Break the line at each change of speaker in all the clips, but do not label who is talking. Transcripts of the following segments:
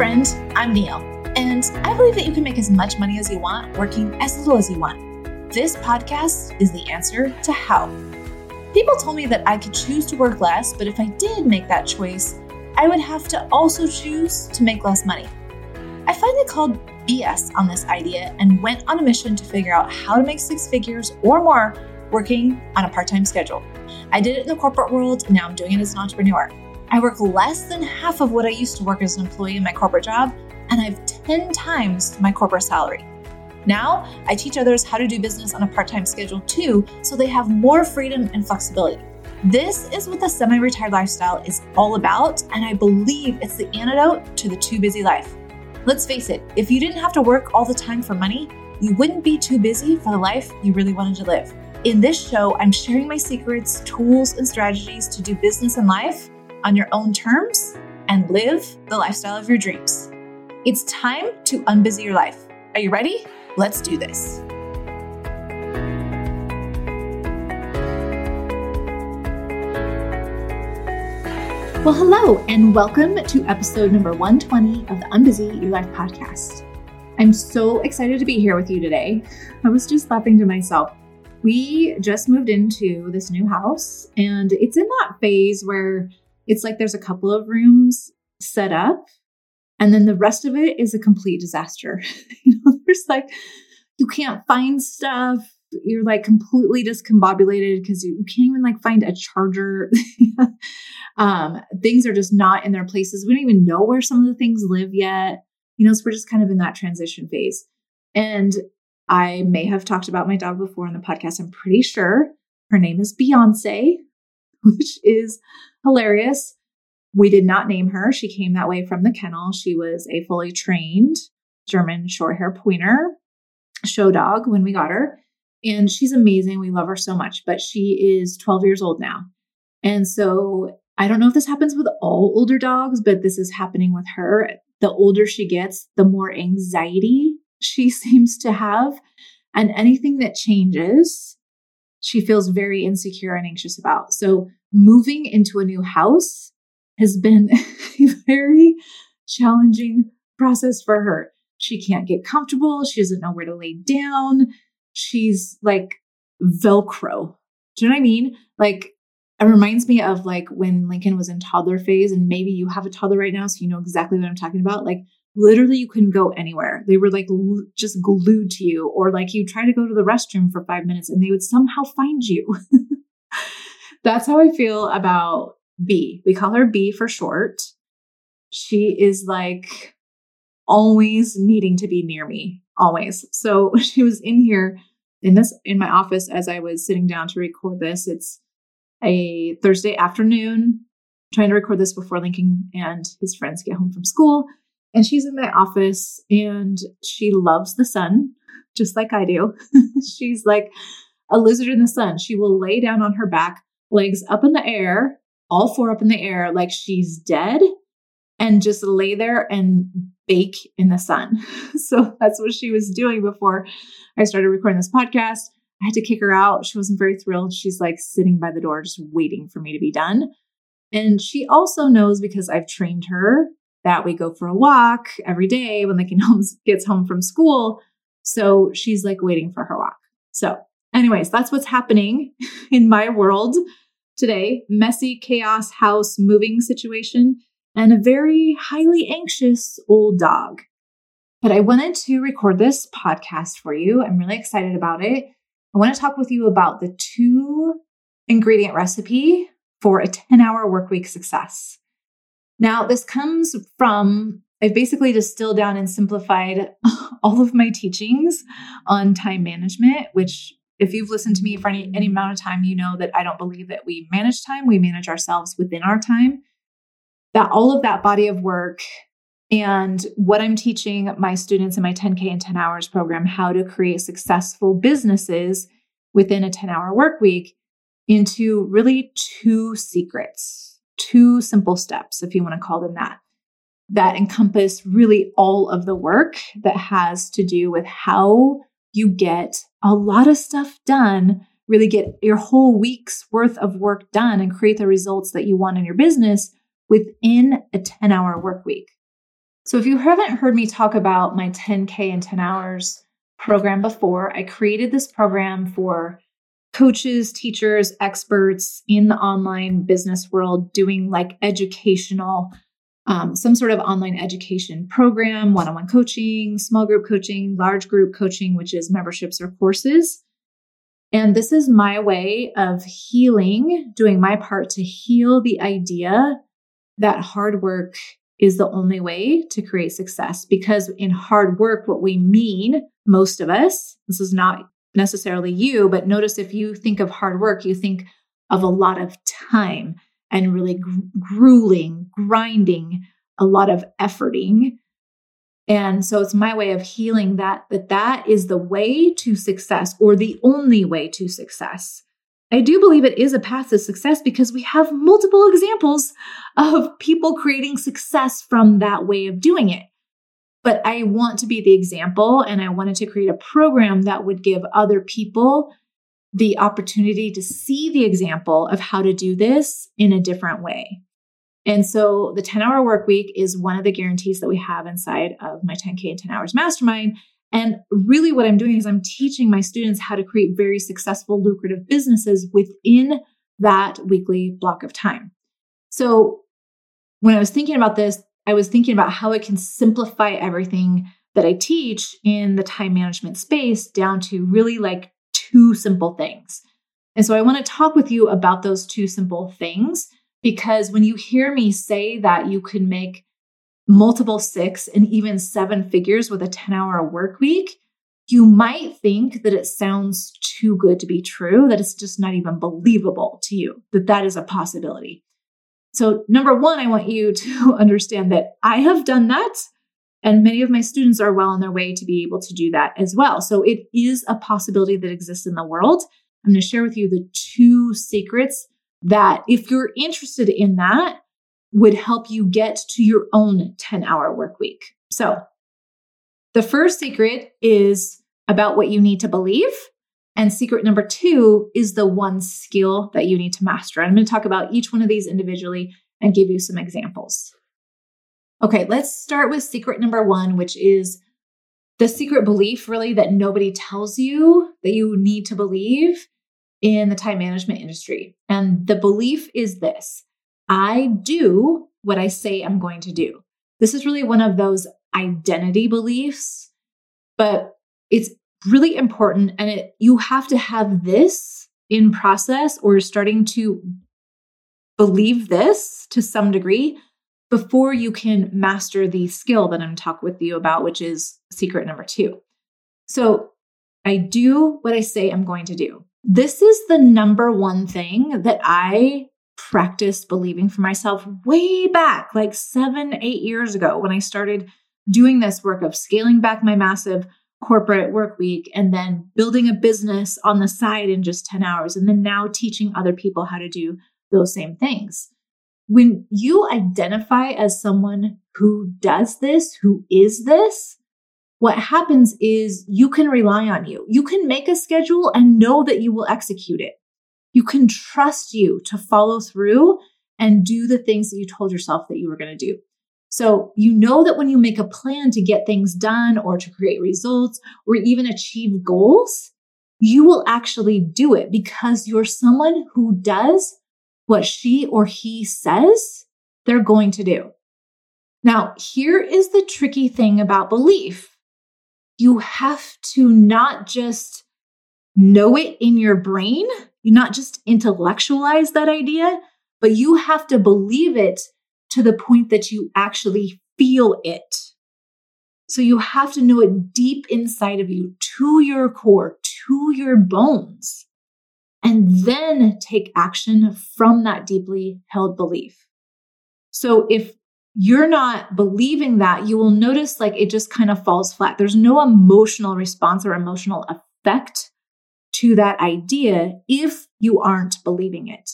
friend, I'm Neill, and I believe that you can make as much money as you want working as little as you want. This podcast is the answer to how. People told me that I could choose to work less, but if I did make that choice, I would have to also choose to make less money. I finally called BS on this idea and went on a mission to figure out how to make six figures or more working on a part time schedule. I did it in the corporate world, and now I'm doing it as an entrepreneur. I work less than half of what I used to work as an employee in my corporate job, and I have 10 times my corporate salary. Now, I teach others how to do business on a part time schedule too, so they have more freedom and flexibility. This is what the semi retired lifestyle is all about, and I believe it's the antidote to the too busy life. Let's face it, if you didn't have to work all the time for money, you wouldn't be too busy for the life you really wanted to live. In this show, I'm sharing my secrets, tools, and strategies to do business and life on your own terms and live the lifestyle of your dreams. It's time to unbusy your life. Are you ready? Let's do this. Well, hello, and welcome to episode number 120 of the Unbusy Your Life podcast. I'm so excited to be here with you today. I was just laughing to myself. We just moved into this new house, and it's in that phase where it's like there's a couple of rooms set up and then the rest of it is a complete disaster. you know, there's like you can't find stuff. You're like completely discombobulated because you can't even like find a charger. um, things are just not in their places. We don't even know where some of the things live yet. You know, so we're just kind of in that transition phase. And I may have talked about my dog before on the podcast. I'm pretty sure her name is Beyonce, which is hilarious. We did not name her. She came that way from the kennel. She was a fully trained German short hair pointer show dog when we got her. And she's amazing. We love her so much, but she is 12 years old now. And so I don't know if this happens with all older dogs, but this is happening with her. The older she gets, the more anxiety she seems to have. And anything that changes, she feels very insecure and anxious about. So moving into a new house has been a very challenging process for her. She can't get comfortable. She doesn't know where to lay down. She's like Velcro. Do you know what I mean? Like, it reminds me of like when Lincoln was in toddler phase, and maybe you have a toddler right now, so you know exactly what I'm talking about. Like, literally, you couldn't go anywhere. They were like l- just glued to you, or like you try to go to the restroom for five minutes and they would somehow find you. That's how I feel about B. We call her B for short. She is like always needing to be near me, always. So she was in here in this in my office as I was sitting down to record this. It's a Thursday afternoon, trying to record this before Lincoln and his friends get home from school. And she's in my office and she loves the sun, just like I do. she's like a lizard in the sun. She will lay down on her back legs up in the air, all four up in the air, like she's dead, and just lay there and bake in the sun. So that's what she was doing before I started recording this podcast. I had to kick her out. She wasn't very thrilled. She's like sitting by the door, just waiting for me to be done. And she also knows because I've trained her that we go for a walk every day when Lincoln gets home from school. So she's like waiting for her walk. So, anyways, that's what's happening in my world today messy chaos house moving situation and a very highly anxious old dog. But I wanted to record this podcast for you. I'm really excited about it. I want to talk with you about the two ingredient recipe for a 10 hour workweek success. Now, this comes from, I've basically distilled down and simplified all of my teachings on time management, which if you've listened to me for any, any amount of time, you know that I don't believe that we manage time, we manage ourselves within our time. That all of that body of work and what I'm teaching my students in my 10K and 10 hours program, how to create successful businesses within a 10 hour work week into really two secrets, two simple steps, if you want to call them that, that encompass really all of the work that has to do with how you get a lot of stuff done, really get your whole week's worth of work done and create the results that you want in your business within a 10 hour work week. So, if you haven't heard me talk about my 10K in 10 hours program before, I created this program for coaches, teachers, experts in the online business world doing like educational, um, some sort of online education program, one on one coaching, small group coaching, large group coaching, which is memberships or courses. And this is my way of healing, doing my part to heal the idea that hard work is the only way to create success. Because in hard work, what we mean, most of us, this is not necessarily you, but notice if you think of hard work, you think of a lot of time and really gr- grueling, grinding, a lot of efforting. And so it's my way of healing that that that is the way to success or the only way to success. I do believe it is a path to success because we have multiple examples of people creating success from that way of doing it. But I want to be the example and I wanted to create a program that would give other people the opportunity to see the example of how to do this in a different way. And so the 10 hour work week is one of the guarantees that we have inside of my 10K and 10 hours mastermind. And really, what I'm doing is I'm teaching my students how to create very successful, lucrative businesses within that weekly block of time. So when I was thinking about this, I was thinking about how it can simplify everything that I teach in the time management space down to really like two simple things. And so I want to talk with you about those two simple things because when you hear me say that you can make multiple six and even seven figures with a 10 hour work week, you might think that it sounds too good to be true, that it's just not even believable to you that that is a possibility. So, number one, I want you to understand that I have done that. And many of my students are well on their way to be able to do that as well. So, it is a possibility that exists in the world. I'm going to share with you the two secrets that, if you're interested in that, would help you get to your own 10 hour work week. So, the first secret is about what you need to believe. And secret number two is the one skill that you need to master. I'm going to talk about each one of these individually and give you some examples. Okay, let's start with secret number one, which is the secret belief really that nobody tells you that you need to believe in the time management industry. And the belief is this I do what I say I'm going to do. This is really one of those identity beliefs, but it's really important. And it, you have to have this in process or starting to believe this to some degree before you can master the skill that I'm talking with you about, which is secret number two. So I do what I say I'm going to do. This is the number one thing that I practiced believing for myself way back, like seven, eight years ago, when I started doing this work of scaling back my massive corporate work week and then building a business on the side in just 10 hours, and then now teaching other people how to do those same things. When you identify as someone who does this, who is this, what happens is you can rely on you. You can make a schedule and know that you will execute it. You can trust you to follow through and do the things that you told yourself that you were going to do. So you know that when you make a plan to get things done or to create results or even achieve goals, you will actually do it because you're someone who does what she or he says they're going to do. Now, here is the tricky thing about belief. You have to not just know it in your brain, you not just intellectualize that idea, but you have to believe it to the point that you actually feel it. So you have to know it deep inside of you, to your core, to your bones, and then take action from that deeply held belief. So if you're not believing that, you will notice like it just kind of falls flat. There's no emotional response or emotional effect to that idea if you aren't believing it.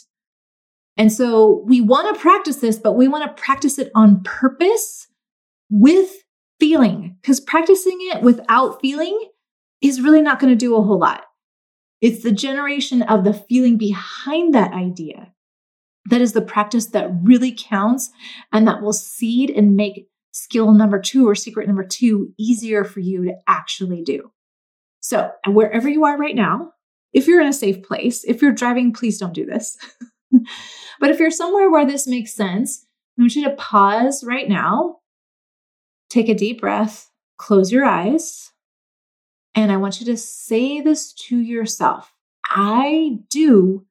And so we want to practice this, but we want to practice it on purpose with feeling because practicing it without feeling is really not going to do a whole lot. It's the generation of the feeling behind that idea that is the practice that really counts and that will seed and make skill number two or secret number two easier for you to actually do. So, wherever you are right now, if you're in a safe place, if you're driving, please don't do this. but if you're somewhere where this makes sense, I want you to pause right now, take a deep breath, close your eyes, and I want you to say this to yourself I do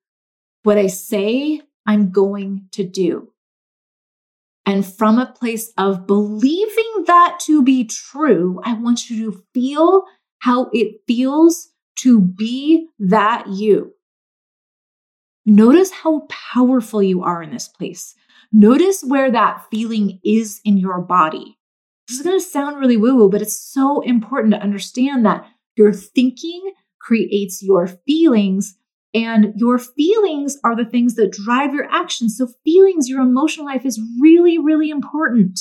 what I say I'm going to do. And from a place of believing that to be true, I want you to feel how it feels to be that you. Notice how powerful you are in this place. Notice where that feeling is in your body. This is going to sound really woo woo, but it's so important to understand that your thinking creates your feelings, and your feelings are the things that drive your actions. So, feelings, your emotional life is really, really important.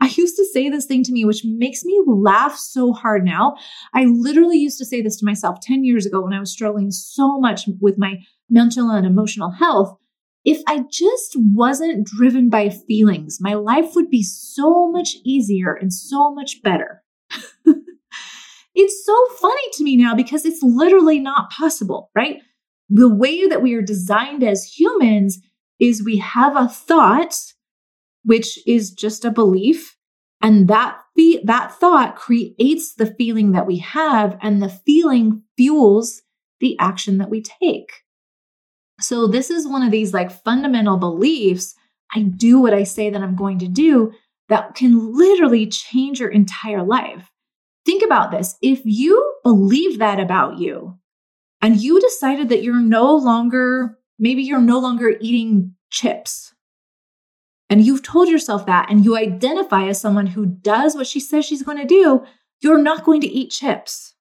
I used to say this thing to me, which makes me laugh so hard now. I literally used to say this to myself 10 years ago when I was struggling so much with my mental and emotional health. If I just wasn't driven by feelings, my life would be so much easier and so much better. it's so funny to me now because it's literally not possible, right? The way that we are designed as humans is we have a thought which is just a belief. And that fe- that thought creates the feeling that we have, and the feeling fuels the action that we take. So this is one of these like fundamental beliefs. I do what I say that I'm going to do that can literally change your entire life. Think about this. If you believe that about you and you decided that you're no longer, maybe you're no longer eating chips and you've told yourself that and you identify as someone who does what she says she's going to do, you're not going to eat chips,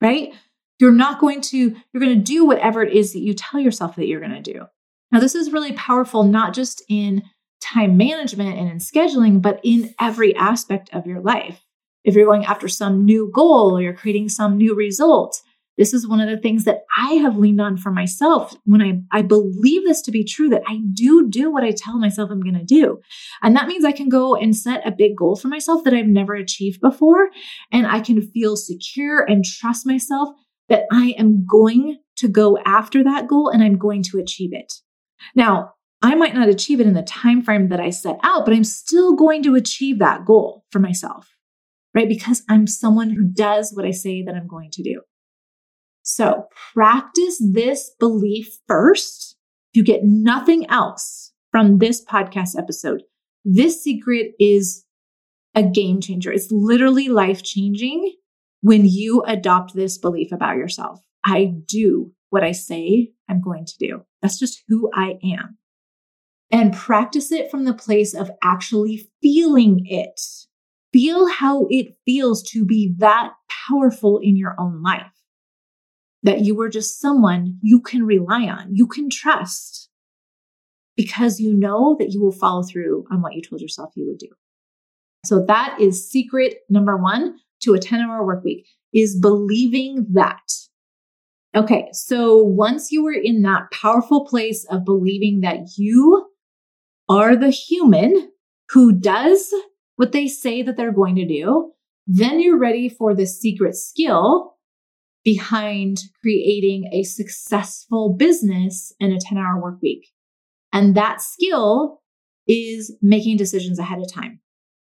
right? You're not going to, you're going to do whatever it is that you tell yourself that you're going to do. Now, this is really powerful, not just in time management and in scheduling, but in every aspect of your life. If you're going after some new goal or you're creating some new result, this is one of the things that I have leaned on for myself when I, I believe this to be true that I do do what I tell myself I'm going to do. And that means I can go and set a big goal for myself that I've never achieved before. And I can feel secure and trust myself that I am going to go after that goal and I'm going to achieve it. Now, I might not achieve it in the time frame that I set out, but I'm still going to achieve that goal for myself, right? Because I'm someone who does what I say that I'm going to do. So practice this belief first. If you get nothing else from this podcast episode, this secret is a game changer. It's literally life changing when you adopt this belief about yourself. I do what I say I'm going to do. That's just who I am. And practice it from the place of actually feeling it. Feel how it feels to be that powerful in your own life that you are just someone you can rely on, you can trust because you know that you will follow through on what you told yourself you would do. So that is secret number one to a 10 hour work week is believing that. Okay. So once you are in that powerful place of believing that you are the human who does what they say that they're going to do, then you're ready for the secret skill behind creating a successful business in a 10 hour work week. And that skill is making decisions ahead of time.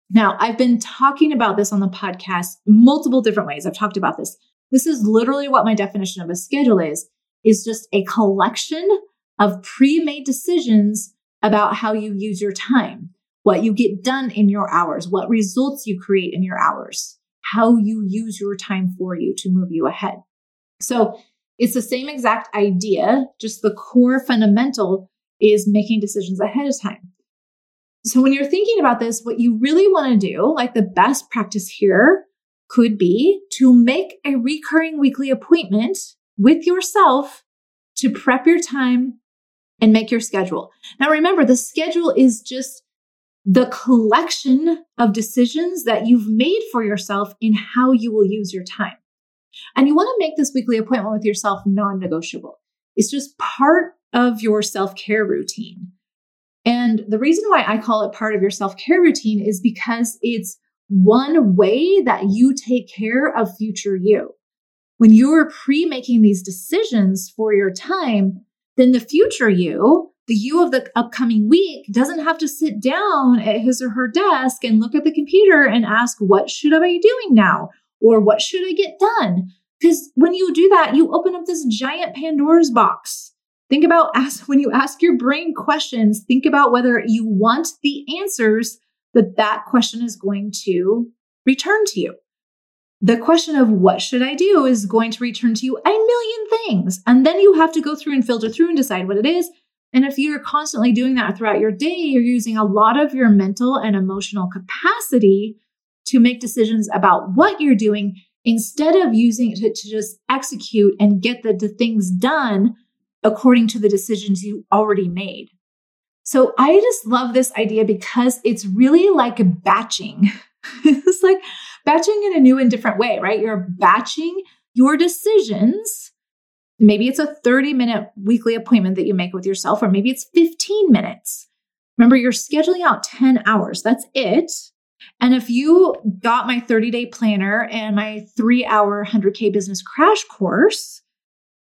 Now, I've been talking about this on the podcast multiple different ways. I've talked about this. This is literally what my definition of a schedule is, is just a collection of pre-made decisions about how you use your time, what you get done in your hours, what results you create in your hours, how you use your time for you to move you ahead. So it's the same exact idea, just the core fundamental is making decisions ahead of time. So when you're thinking about this, what you really want to do, like the best practice here could be to make a recurring weekly appointment with yourself to prep your time and make your schedule. Now remember, the schedule is just the collection of decisions that you've made for yourself in how you will use your time. And you want to make this weekly appointment with yourself non negotiable. It's just part of your self care routine. And the reason why I call it part of your self care routine is because it's one way that you take care of future you. When you're pre making these decisions for your time, then the future you, the you of the upcoming week, doesn't have to sit down at his or her desk and look at the computer and ask, What should I be doing now? Or what should I get done? Because when you do that, you open up this giant Pandora's box. Think about ask, when you ask your brain questions, think about whether you want the answers that that question is going to return to you. The question of what should I do is going to return to you a million things. And then you have to go through and filter through and decide what it is. And if you're constantly doing that throughout your day, you're using a lot of your mental and emotional capacity to make decisions about what you're doing instead of using it to, to just execute and get the, the things done according to the decisions you already made. So I just love this idea because it's really like batching. it's like batching in a new and different way, right? You're batching your decisions. Maybe it's a 30 minute weekly appointment that you make with yourself, or maybe it's 15 minutes. Remember, you're scheduling out 10 hours. That's it. And if you got my 30 day planner and my three hour 100K business crash course,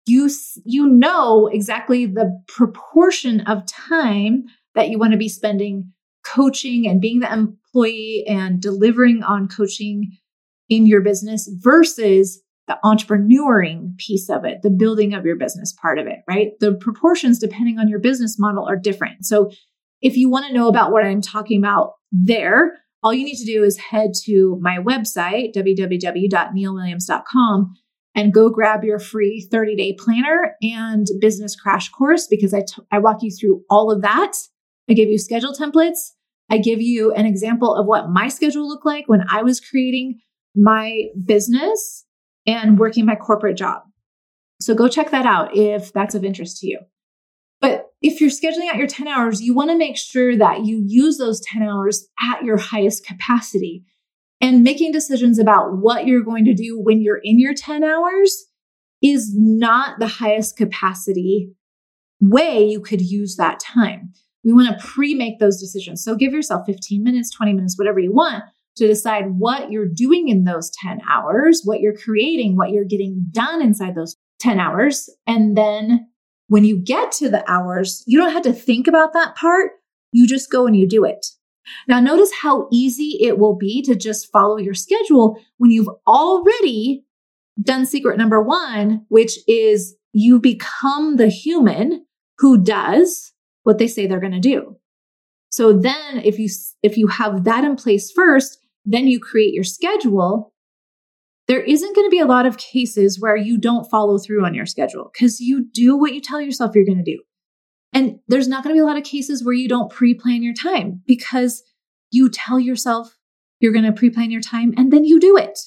you you know exactly the proportion of time that you want to be spending coaching and being the employee and delivering on coaching in your business versus the entrepreneuring piece of it, the building of your business part of it, right? The proportions, depending on your business model, are different. So, if you want to know about what I'm talking about there, all you need to do is head to my website, www.neillwilliams.com, and go grab your free 30 day planner and business crash course because I, t- I walk you through all of that. I give you schedule templates. I give you an example of what my schedule looked like when I was creating my business and working my corporate job. So go check that out if that's of interest to you. But if you're scheduling out your 10 hours, you want to make sure that you use those 10 hours at your highest capacity and making decisions about what you're going to do when you're in your 10 hours is not the highest capacity way you could use that time. We want to pre make those decisions. So give yourself 15 minutes, 20 minutes, whatever you want to decide what you're doing in those 10 hours, what you're creating, what you're getting done inside those 10 hours. And then when you get to the hours, you don't have to think about that part. You just go and you do it. Now, notice how easy it will be to just follow your schedule when you've already done secret number one, which is you become the human who does what they say they're going to do. So then if you if you have that in place first, then you create your schedule, there isn't going to be a lot of cases where you don't follow through on your schedule cuz you do what you tell yourself you're going to do. And there's not going to be a lot of cases where you don't pre plan your time because you tell yourself you're going to pre plan your time and then you do it,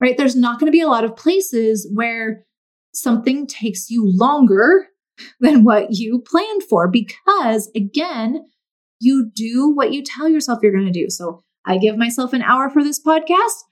right? There's not going to be a lot of places where something takes you longer than what you planned for because, again, you do what you tell yourself you're going to do. So I give myself an hour for this podcast.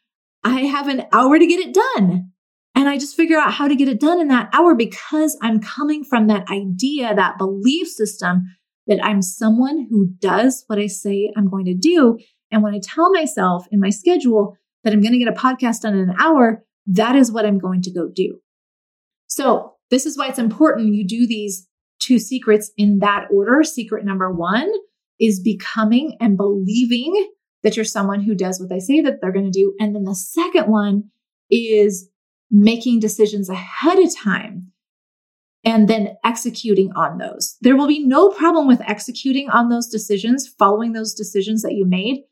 I have an hour to get it done. And I just figure out how to get it done in that hour because I'm coming from that idea, that belief system that I'm someone who does what I say I'm going to do. And when I tell myself in my schedule that I'm going to get a podcast done in an hour, that is what I'm going to go do. So, this is why it's important you do these two secrets in that order. Secret number one is becoming and believing that you're someone who does what they say that they're going to do. And then the second one is making decisions ahead of time and then executing on those. There will be no problem with executing on those decisions, following those decisions that you made,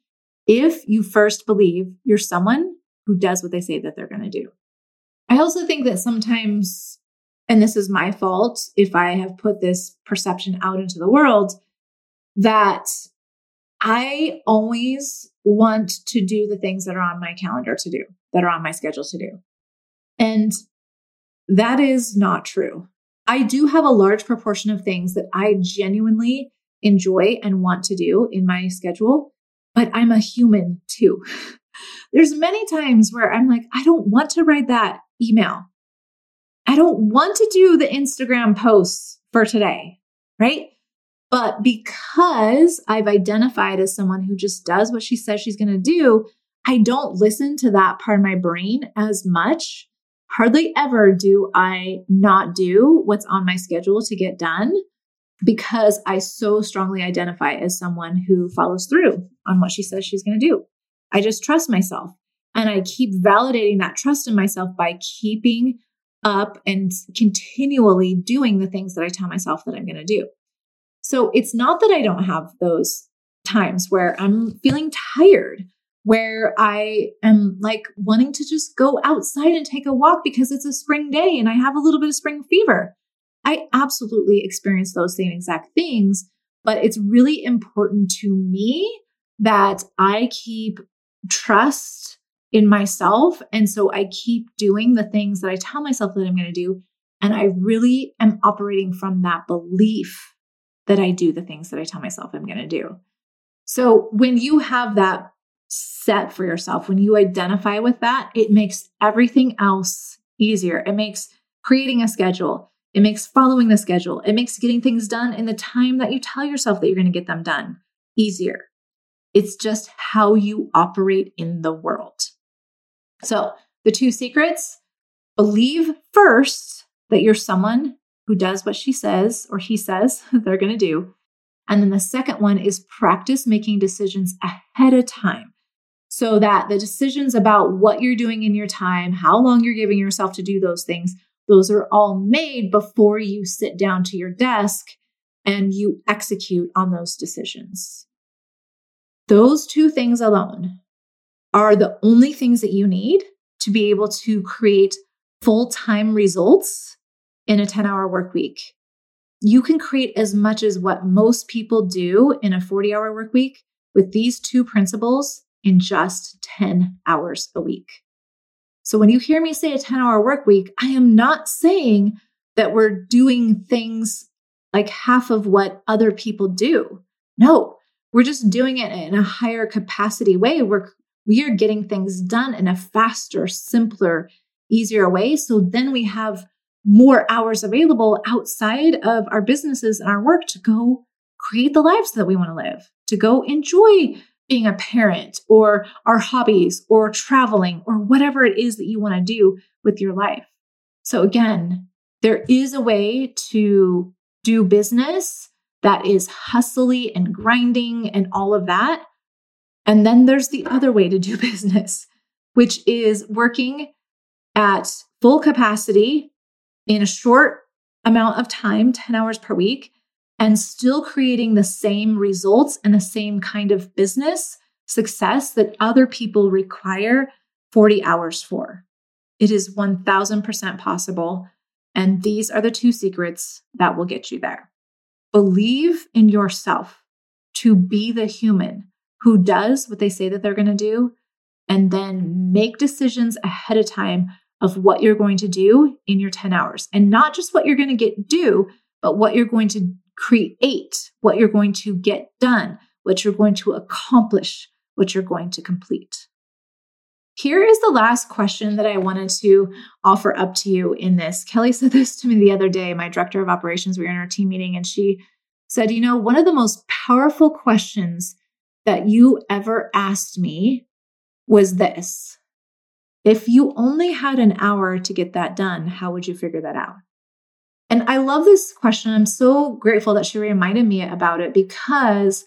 if you first believe you're someone who does what they say that they're going to do. I also think that sometimes, and this is my fault if I have put this perception out into the world, that I always want to do the things that are on my calendar to do, that are on my schedule to do. And that is not true. I do have a large proportion of things that I genuinely enjoy and want to do in my schedule, but I'm a human too. There's many times where I'm like, I don't want to write that email. I don't want to do the Instagram posts for today, right? But because I've identified as someone who just does what she says she's going to do, I don't listen to that part of my brain as much. Hardly ever do I not do what's on my schedule to get done because I so strongly identify as someone who follows through on what she says she's going to do. I just trust myself. And I keep validating that trust in myself by keeping up and continually doing the things that I tell myself that I'm going to do. So it's not that I don't have those times where I'm feeling tired, where I am like wanting to just go outside and take a walk because it's a spring day and I have a little bit of spring fever. I absolutely experience those same exact things, but it's really important to me that I keep trust in myself. And so I keep doing the things that I tell myself that I'm going to do. And I really am operating from that belief that I do the things that I tell myself I'm going to do. So when you have that set for yourself, when you identify with that, it makes everything else easier. It makes creating a schedule, it makes following the schedule, it makes getting things done in the time that you tell yourself that you're going to get them done easier. It's just how you operate in the world. So, the two secrets believe first that you're someone who does what she says or he says they're going to do. And then the second one is practice making decisions ahead of time so that the decisions about what you're doing in your time, how long you're giving yourself to do those things, those are all made before you sit down to your desk and you execute on those decisions. Those two things alone are the only things that you need to be able to create full time results in a 10 hour work week. You can create as much as what most people do in a 40 hour work week with these two principles in just 10 hours a week. So when you hear me say a 10 hour work week, I am not saying that we're doing things like half of what other people do. No, we're just doing it in a higher capacity way. We're we are getting things done in a faster, simpler, easier way. So then we have more hours available outside of our businesses and our work to go create the lives that we want to live, to go enjoy being a parent or our hobbies or traveling or whatever it is that you want to do with your life. So, again, there is a way to do business that is hustly and grinding and all of that and then there's the other way to do business, which is working at full capacity in a short amount of time, 10 hours per week, and still creating the same results and the same kind of business success that other people require 40 hours for. It is 1000% possible. And these are the two secrets that will get you there. Believe in yourself to be the human who does what they say that they're going to do, and then make decisions ahead of time of what you're going to do in your 10 hours. And not just what you're going to get do, but what you're going to create, what you're going to get done, what you're going to accomplish, what you're going to complete. Here is the last question that I wanted to offer up to you in this. Kelly said this to me the other day, my director of operations. We were in our team meeting, and she said, You know, one of the most powerful questions that you ever asked me was this If you only had an hour to get that done, how would you figure that out? And I love this question. I'm so grateful that she reminded me about it because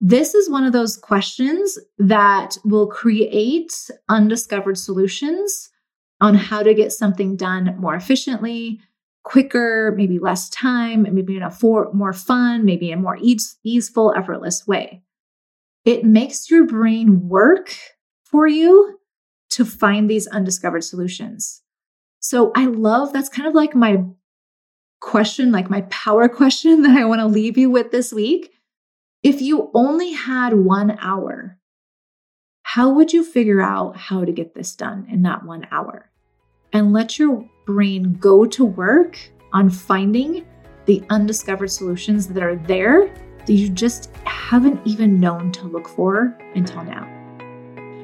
this is one of those questions that will create undiscovered solutions on how to get something done more efficiently, quicker, maybe less time, maybe in a for, more fun, maybe in a more ease, easeful, effortless way it makes your brain work for you to find these undiscovered solutions. So I love that's kind of like my question, like my power question that I want to leave you with this week. If you only had one hour, how would you figure out how to get this done in that one hour? And let your brain go to work on finding the undiscovered solutions that are there that you just haven't even known to look for until now.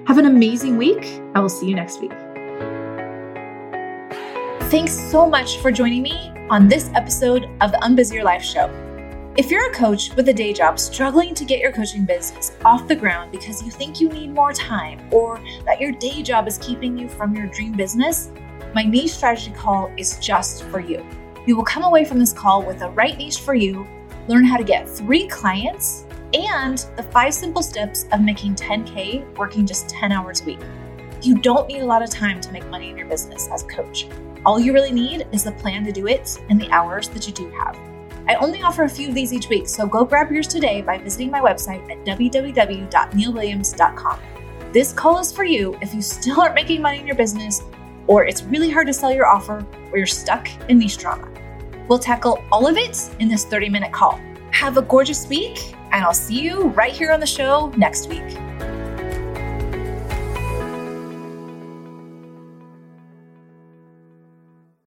Have an amazing week. I will see you next week. Thanks so much for joining me on this episode of the Unbusy Your Life Show. If you're a coach with a day job struggling to get your coaching business off the ground because you think you need more time or that your day job is keeping you from your dream business, my niche strategy call is just for you. You will come away from this call with the right niche for you, learn how to get three clients, and the five simple steps of making 10K working just 10 hours a week. You don't need a lot of time to make money in your business as a coach. All you really need is the plan to do it and the hours that you do have. I only offer a few of these each week, so go grab yours today by visiting my website at www.neillwilliams.com. This call is for you if you still aren't making money in your business, or it's really hard to sell your offer, or you're stuck in niche drama. We'll tackle all of it in this 30 minute call. Have a gorgeous week, and I'll see you right here on the show next week.